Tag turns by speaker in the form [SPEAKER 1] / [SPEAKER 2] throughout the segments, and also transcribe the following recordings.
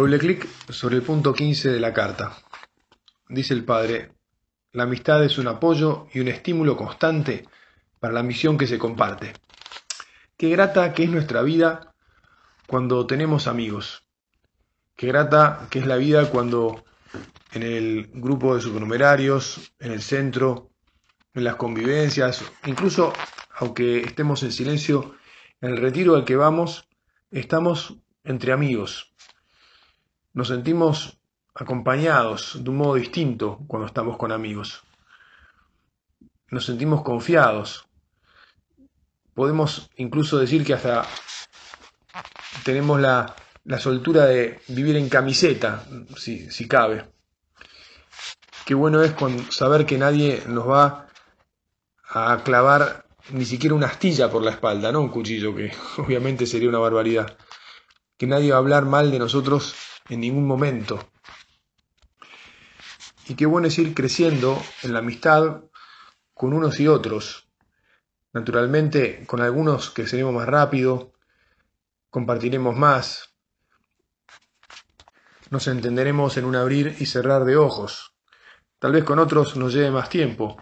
[SPEAKER 1] Doble clic sobre el punto 15 de la carta. Dice el padre, la amistad es un apoyo y un estímulo constante para la misión que se comparte. Qué grata que es nuestra vida cuando tenemos amigos. Qué grata que es la vida cuando en el grupo de supernumerarios, en el centro, en las convivencias, incluso aunque estemos en silencio, en el retiro al que vamos, estamos entre amigos. Nos sentimos acompañados de un modo distinto cuando estamos con amigos. Nos sentimos confiados. Podemos incluso decir que hasta tenemos la, soltura de vivir en camiseta, si, si cabe. Qué bueno es con saber que nadie nos va a clavar ni siquiera una astilla por la espalda, no un cuchillo, que obviamente sería una barbaridad. Que nadie va a hablar mal de nosotros en ningún momento. Y qué bueno es ir creciendo en la amistad con unos y otros. Naturalmente, con algunos creceremos más rápido, compartiremos más, nos entenderemos en un abrir y cerrar de ojos. Tal vez con otros nos lleve más tiempo,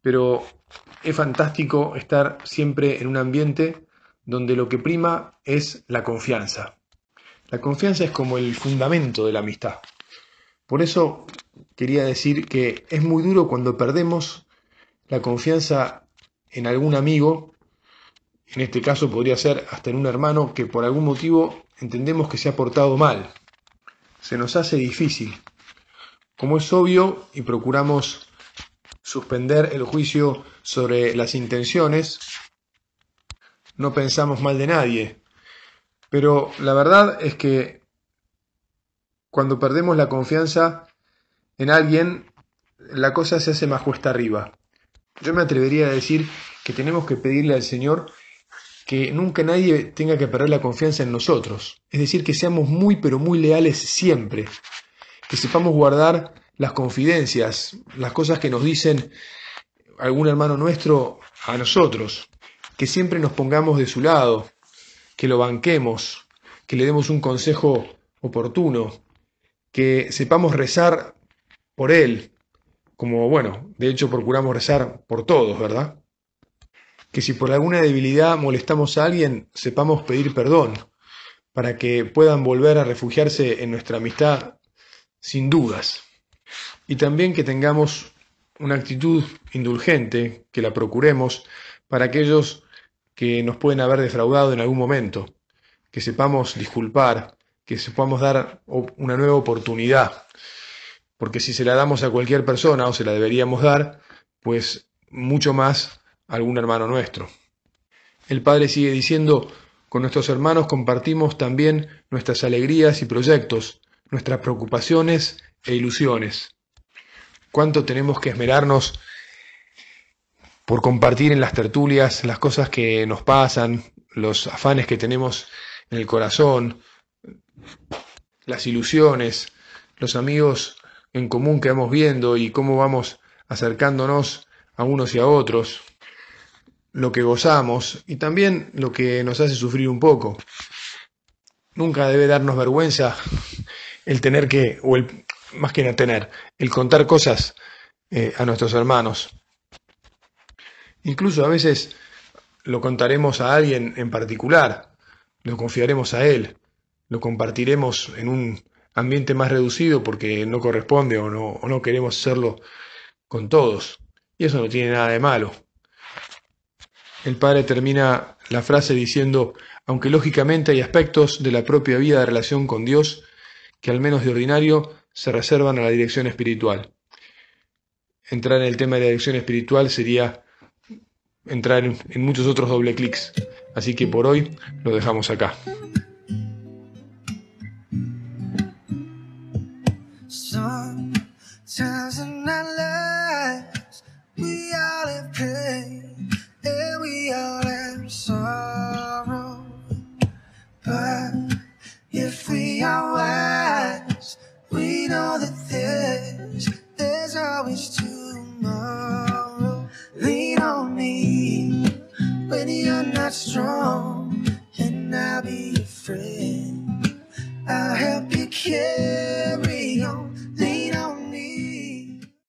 [SPEAKER 1] pero es fantástico estar siempre en un ambiente donde lo que prima es la confianza. La confianza es como el fundamento de la amistad. Por eso quería decir que es muy duro cuando perdemos la confianza en algún amigo, en este caso podría ser hasta en un hermano que por algún motivo entendemos que se ha portado mal. Se nos hace difícil. Como es obvio y procuramos suspender el juicio sobre las intenciones, no pensamos mal de nadie. Pero la verdad es que cuando perdemos la confianza en alguien, la cosa se hace más cuesta arriba. Yo me atrevería a decir que tenemos que pedirle al Señor que nunca nadie tenga que perder la confianza en nosotros. Es decir, que seamos muy pero muy leales siempre. Que sepamos guardar las confidencias, las cosas que nos dicen algún hermano nuestro a nosotros, que siempre nos pongamos de su lado, que lo banquemos, que le demos un consejo oportuno, que sepamos rezar por él, como bueno, de hecho procuramos rezar por todos, ¿verdad? Que si por alguna debilidad molestamos a alguien, sepamos pedir perdón, para que puedan volver a refugiarse en nuestra amistad sin dudas y también que tengamos una actitud indulgente, que la procuremos para aquellos que nos pueden haber defraudado en algún momento, que sepamos disculpar, que sepamos dar una nueva oportunidad, porque si se la damos a cualquier persona o se la deberíamos dar, pues mucho más a algún hermano nuestro. El Padre sigue diciendo, con nuestros hermanos compartimos también nuestras alegrías y proyectos, nuestras preocupaciones e ilusiones. Cuánto tenemos que esmerarnos por compartir en las tertulias las cosas que nos pasan, los afanes que tenemos en el corazón, las ilusiones, los amigos en común que vamos viendo y cómo vamos acercándonos a unos y a otros, lo que gozamos y también lo que nos hace sufrir un poco. Nunca debe darnos vergüenza el tener que, o el, más que tener, el contar cosas eh, a nuestros hermanos. Incluso a veces lo contaremos a alguien en particular, lo confiaremos a él, lo compartiremos en un ambiente más reducido porque no corresponde o no, queremos hacerlo con todos. Y eso no tiene nada de malo. El padre termina la frase diciendo, aunque lógicamente hay aspectos de la propia vida de relación con Dios que al menos de ordinario se reservan a la dirección espiritual. Entrar en el tema de la dirección espiritual sería entrar en, muchos otros doble clics. Así que por hoy lo dejamos acá.
[SPEAKER 2] you're strong and I'll be your friend. I'll help you carry.